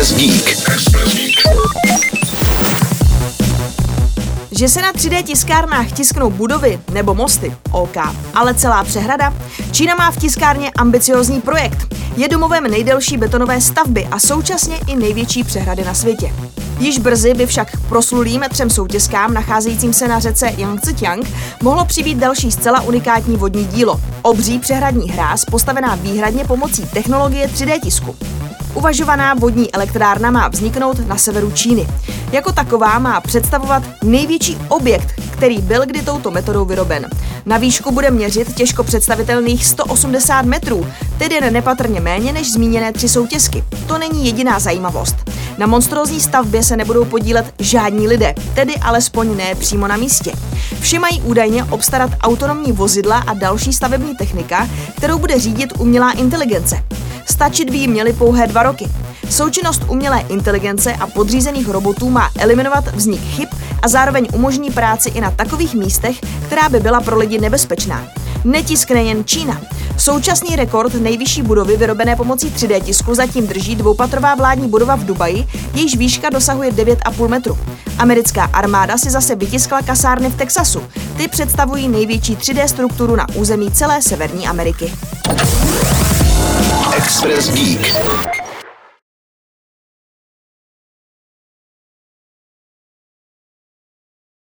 Express Geek. Že se na 3D tiskárnách tisknou budovy nebo mosty, OK, ale celá přehrada? Čína má v tiskárně ambiciozní projekt. Je domovem nejdelší betonové stavby a současně i největší přehrady na světě. Již brzy by však k proslulým třem soutězkám nacházejícím se na řece Yangtze-Kiang mohlo přibýt další zcela unikátní vodní dílo. Obří přehradní hráz postavená výhradně pomocí technologie 3D tisku. Uvažovaná vodní elektrárna má vzniknout na severu Číny. Jako taková má představovat největší objekt, který byl kdy touto metodou vyroben. Na výšku bude měřit těžko představitelných 180 metrů, tedy nepatrně méně než zmíněné tři soutězky. To není jediná zajímavost. Na monstrózní stavbě se nebudou podílet žádní lidé, tedy alespoň ne přímo na místě. Vše mají údajně obstarat autonomní vozidla a další stavební technika, kterou bude řídit umělá inteligence. Stačit by jí měly pouhé dva roky. Součinnost umělé inteligence a podřízených robotů má eliminovat vznik chyb a zároveň umožní práci i na takových místech, která by byla pro lidi nebezpečná. Netiskne jen Čína. Současný rekord nejvyšší budovy vyrobené pomocí 3D tisku zatím drží dvoupatrová vládní budova v Dubaji, jejíž výška dosahuje 9,5 metru. Americká armáda si zase vytiskla kasárny v Texasu. Ty představují největší 3D strukturu na území celé Severní Ameriky. Express Geek.